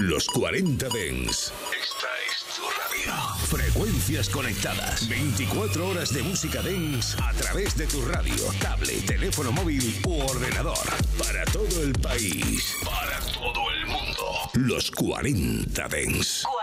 Los 40 Dens. Esta es tu radio. Frecuencias conectadas. 24 horas de música Dens a través de tu radio, tablet, teléfono móvil u ordenador. Para todo el país. Para todo el mundo. Los 40 Dens. 40.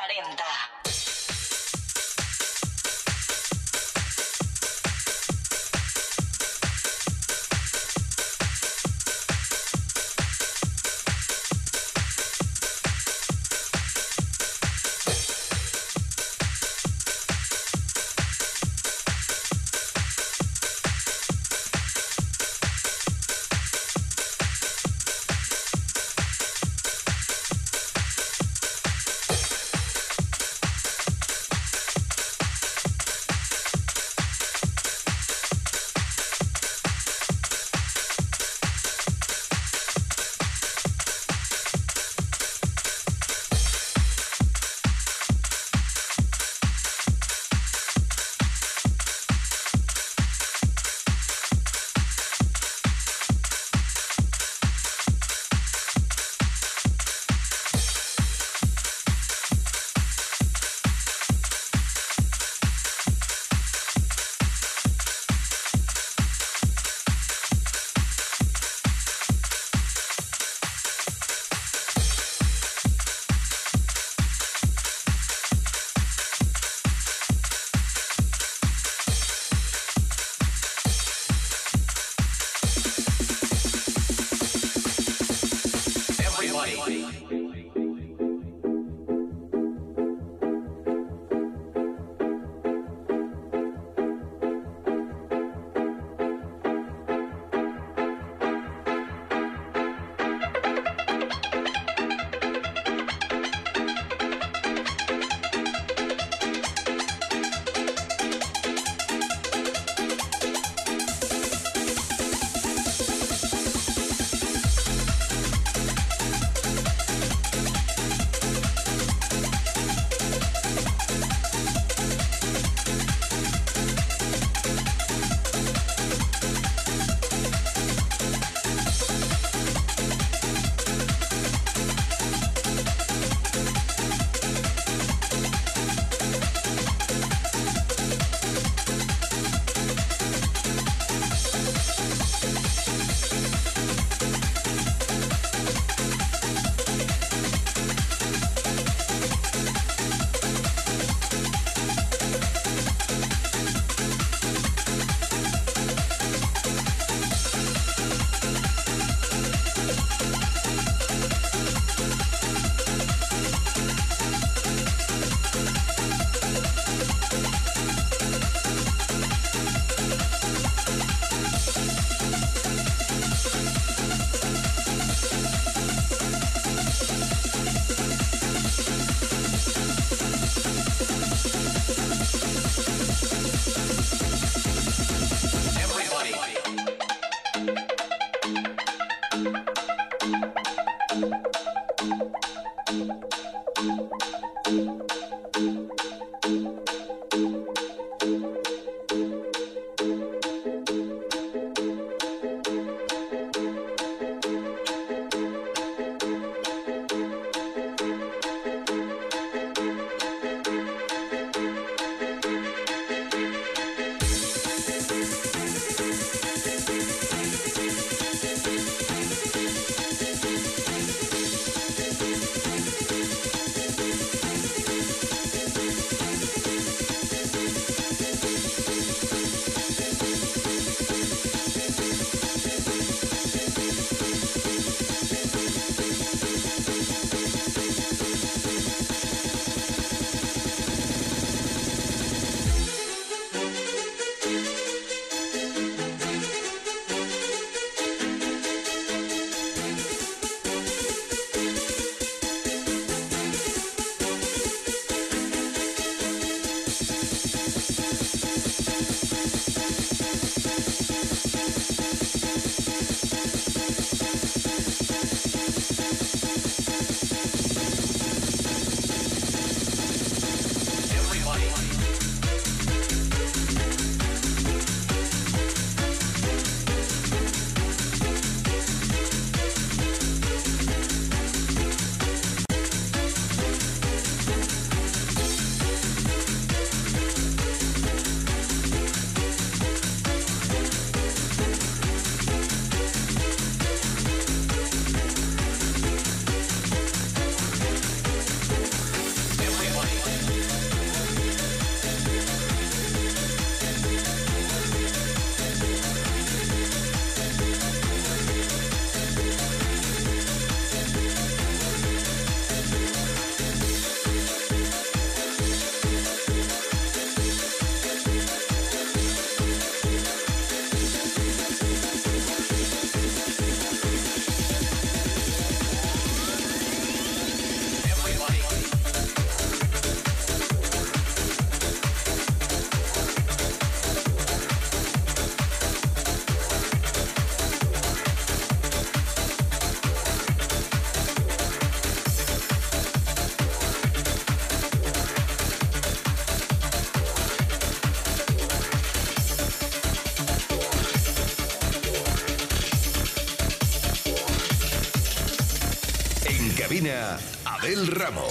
Ramos.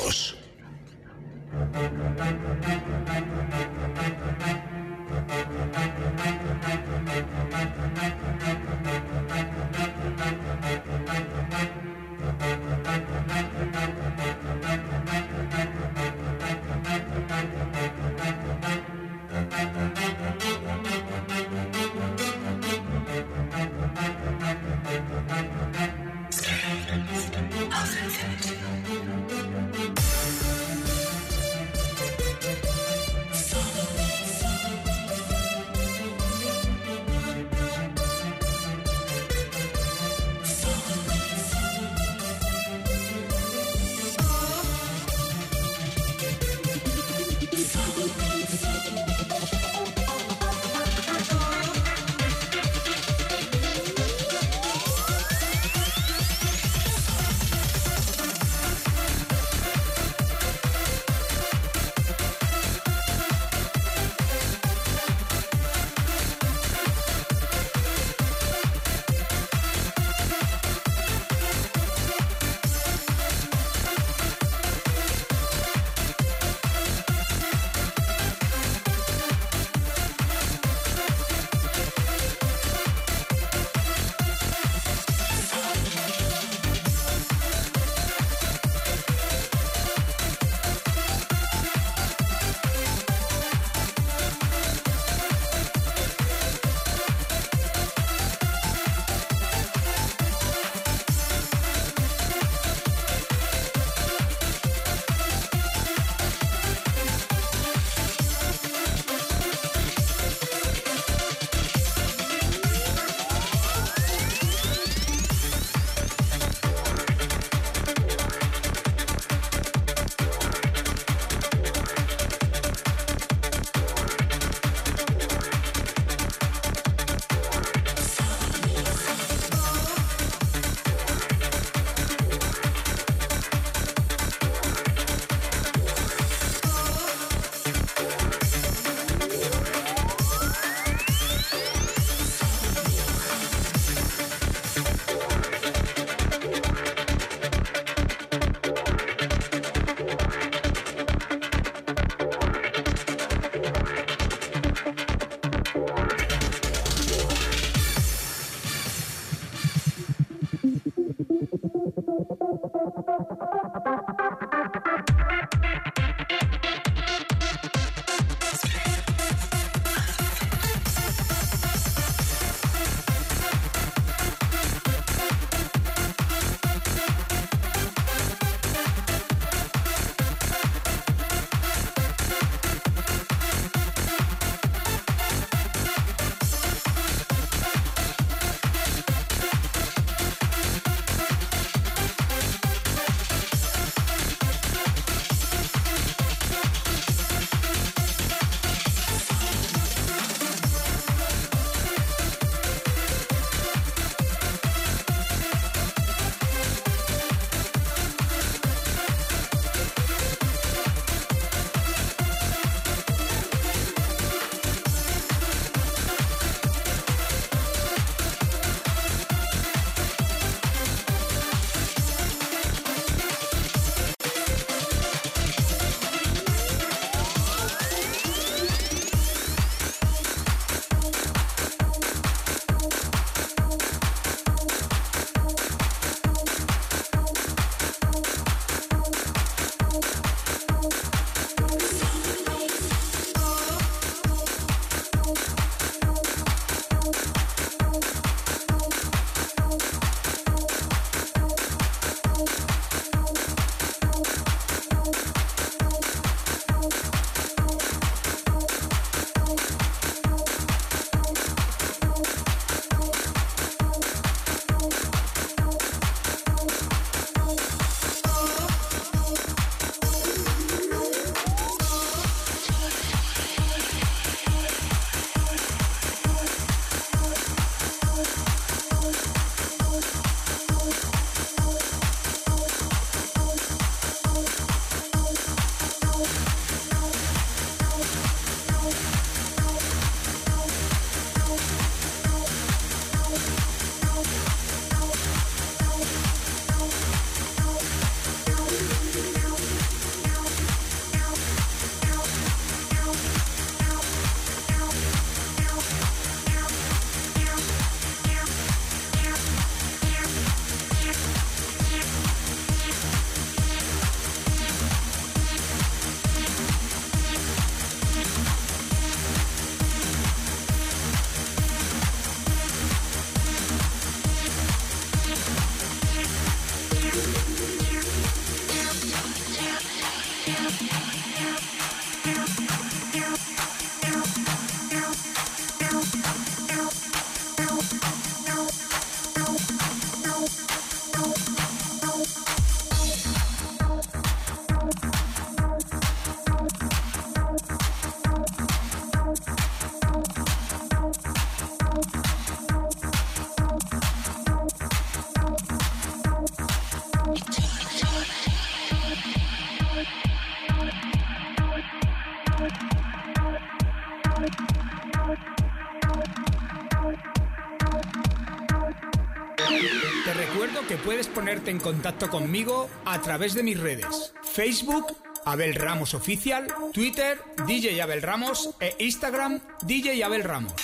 En contacto conmigo a través de mis redes. Facebook, Abel Ramos Oficial, Twitter, DJ Abel Ramos e Instagram, DJ Abel Ramos.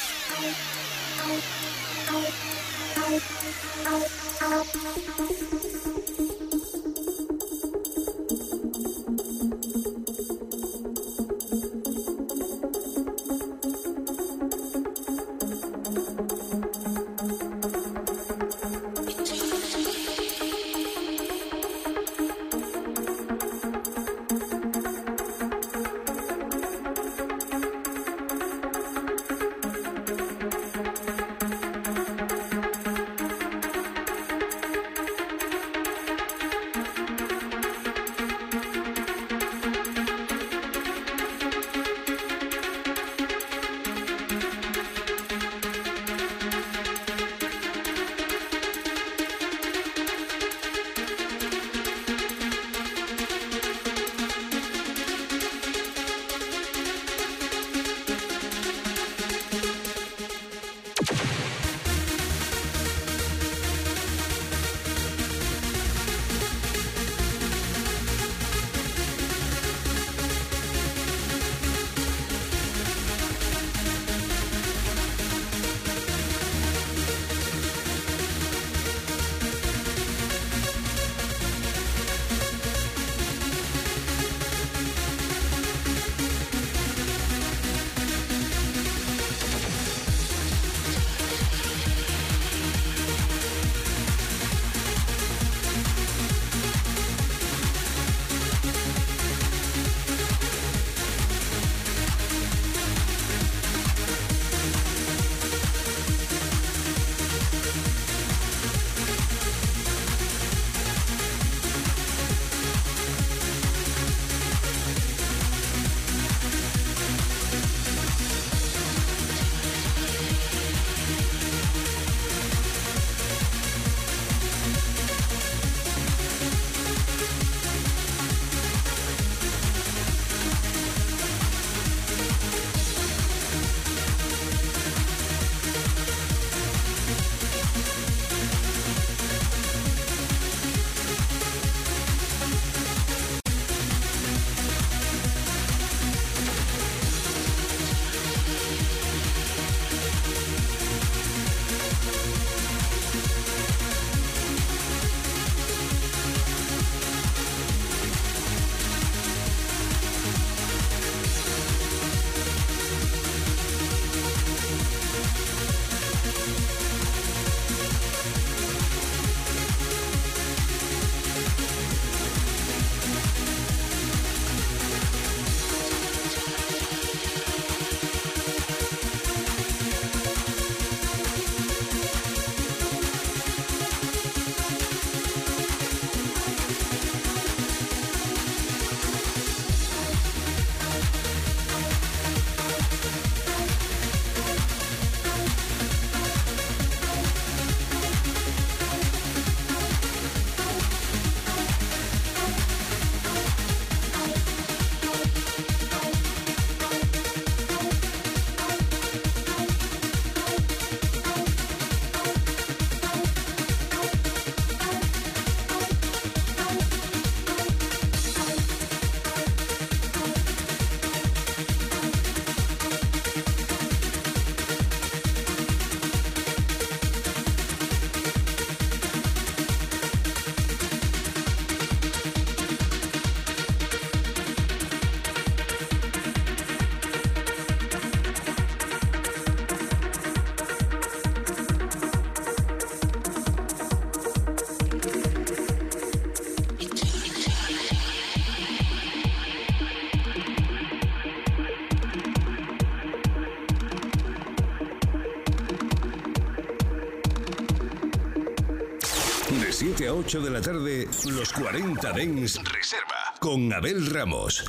De 7 a 8 de la tarde, los 40 Dens Reserva con Abel Ramos.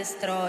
Barraja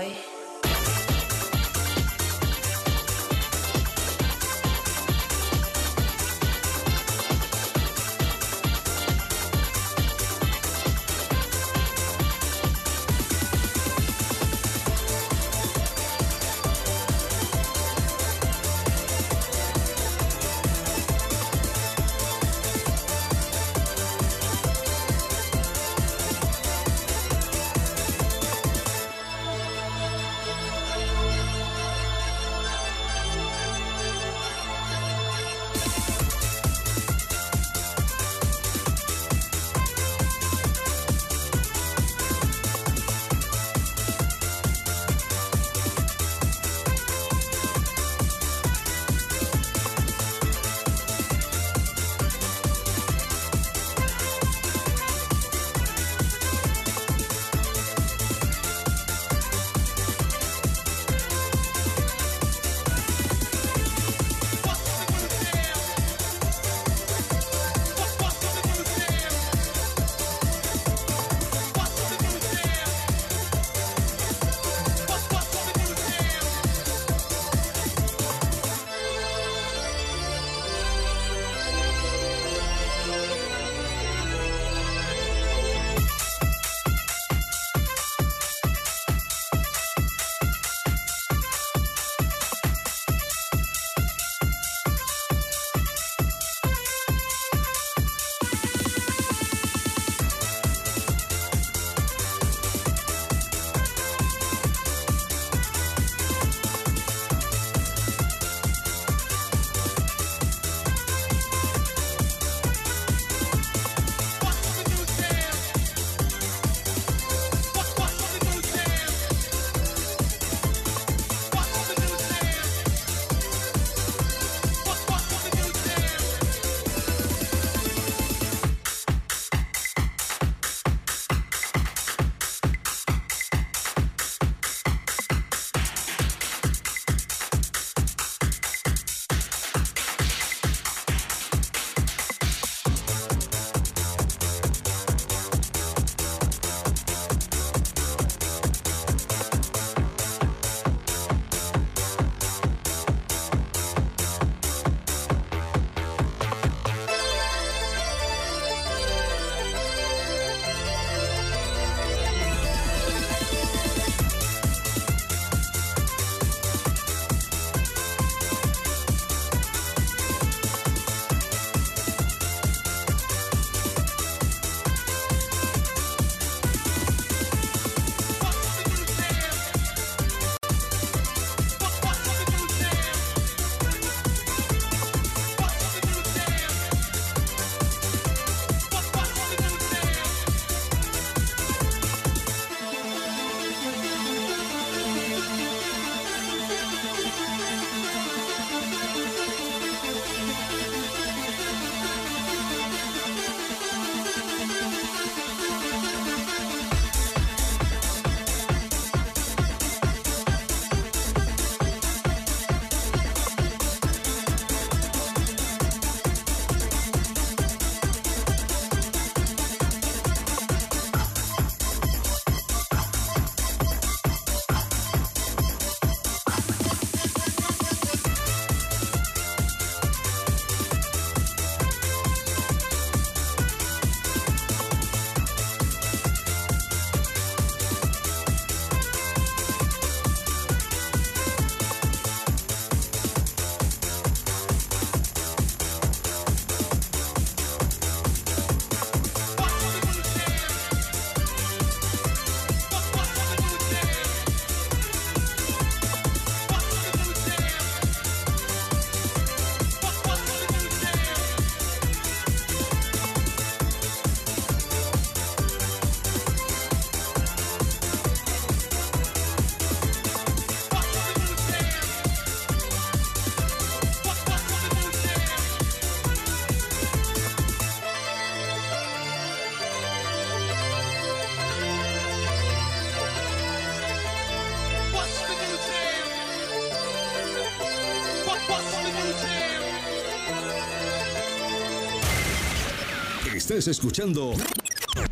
Estás escuchando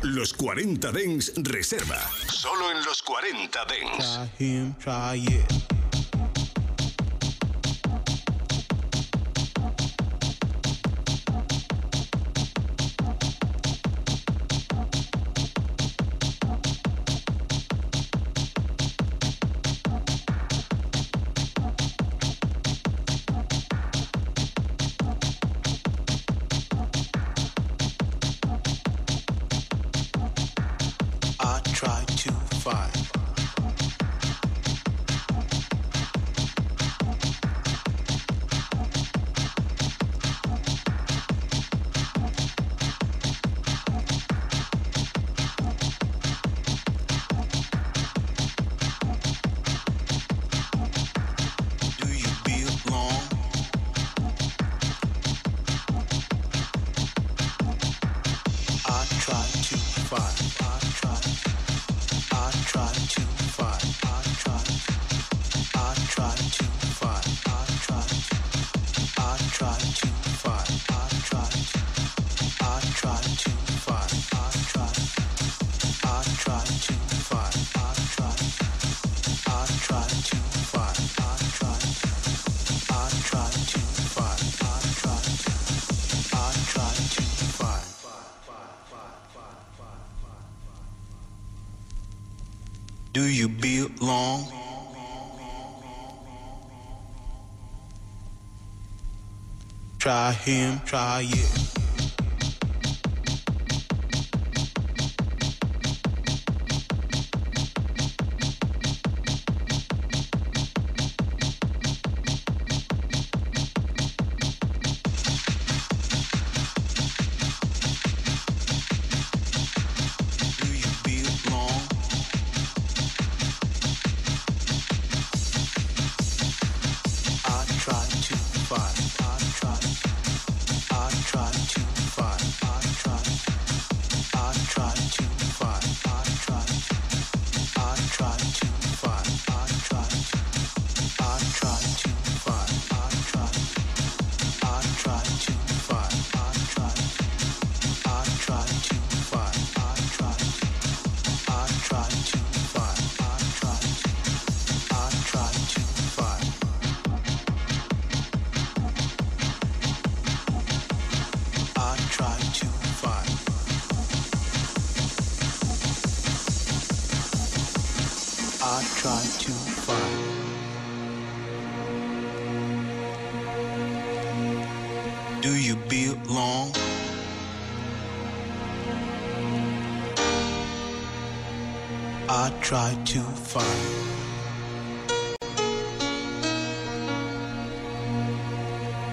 los 40 Dens Reserva. Solo en los 40 Dens. Try him, try it. Do you belong? Try him, try it.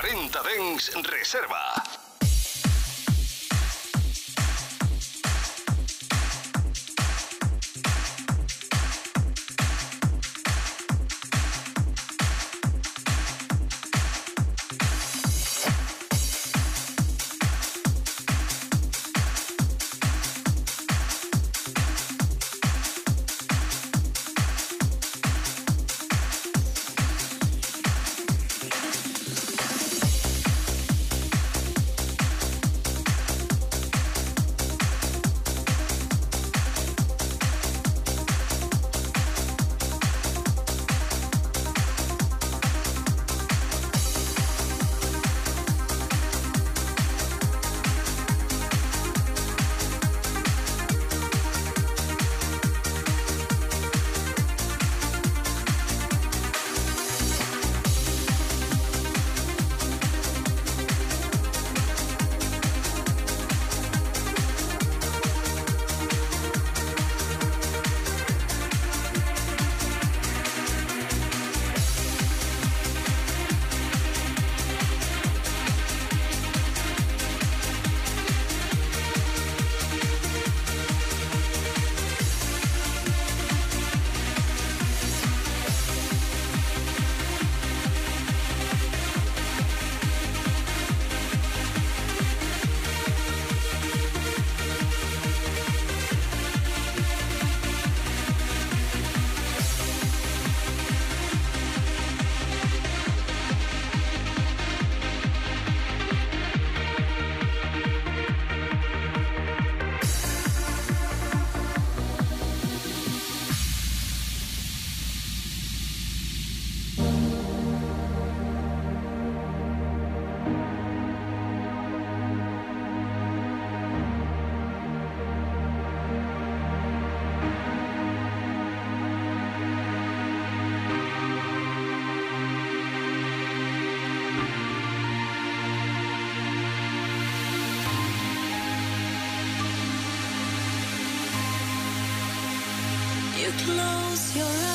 40 Dens Reserva. close your eyes.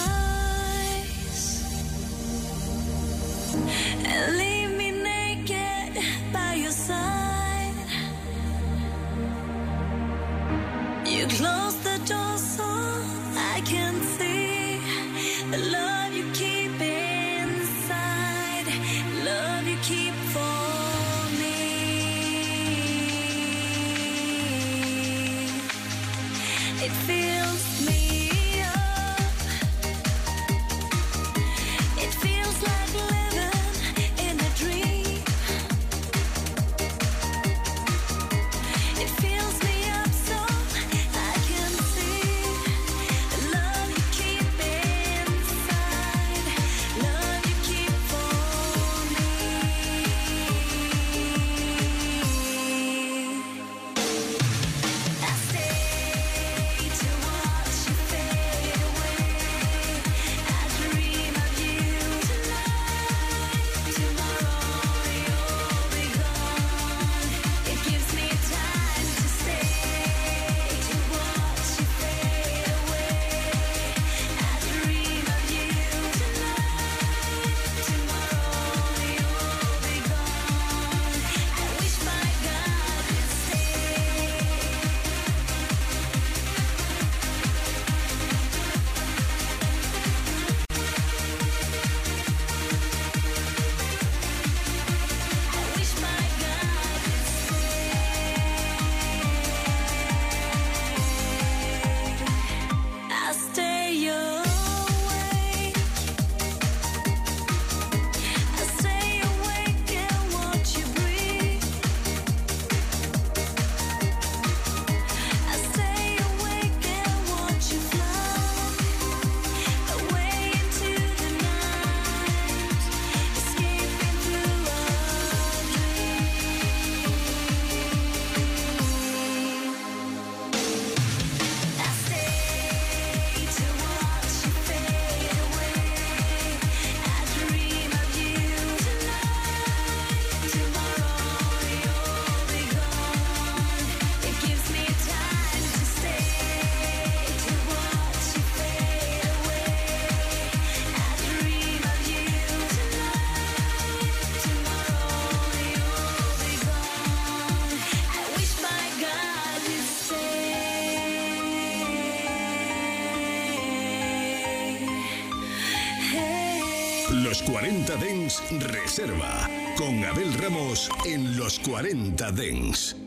Reserva. Con Abel Ramos en Los 40 Dens.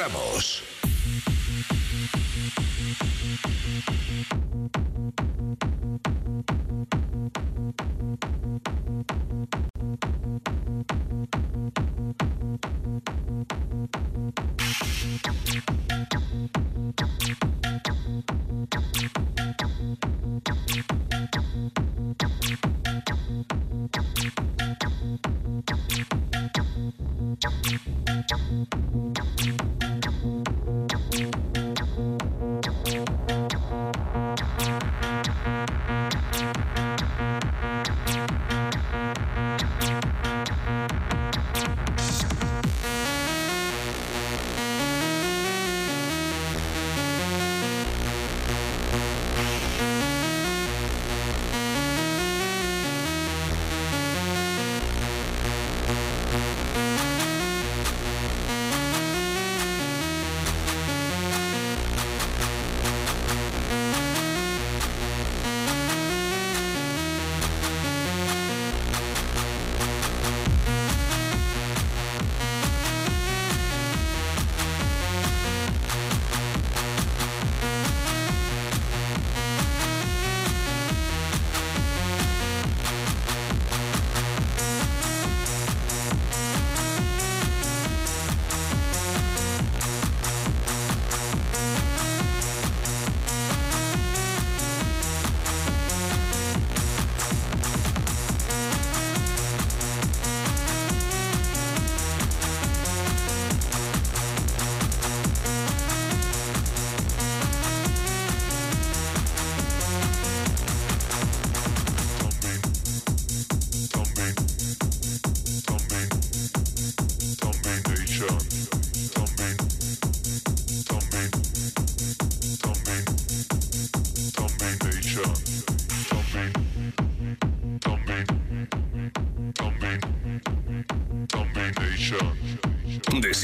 Ramos.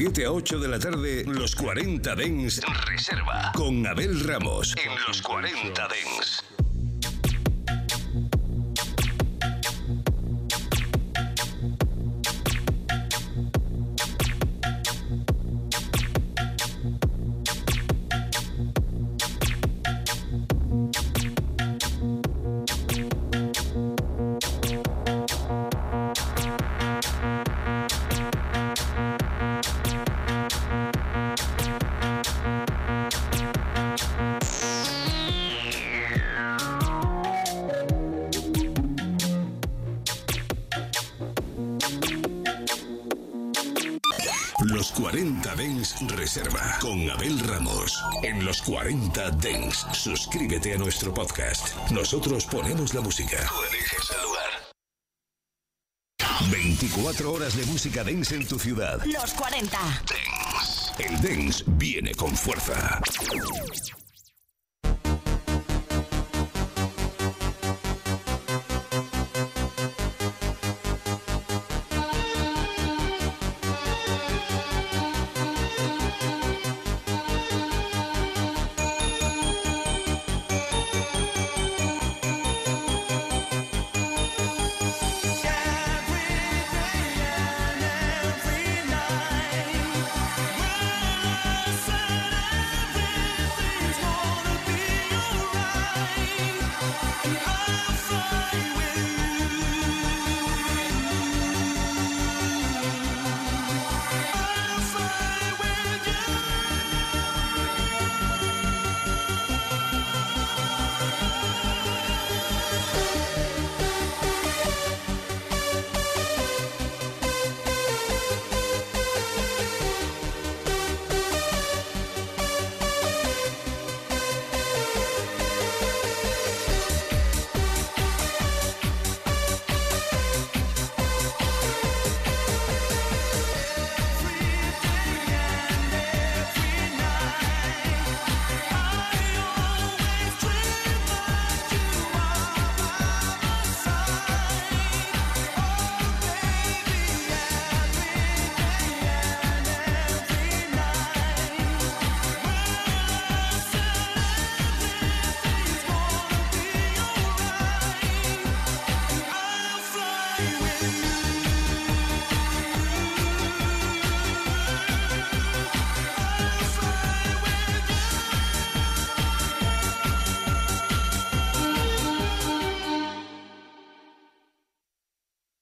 7 a 8 de la tarde, los 40 Dens Reserva. Con Abel Ramos. En los 40 Dens. Con Abel Ramos. En los 40 Dens, suscríbete a nuestro podcast. Nosotros ponemos la música. Tú eliges el lugar. 24 horas de música dance en tu ciudad. Los 40. Dance. El dance viene con fuerza.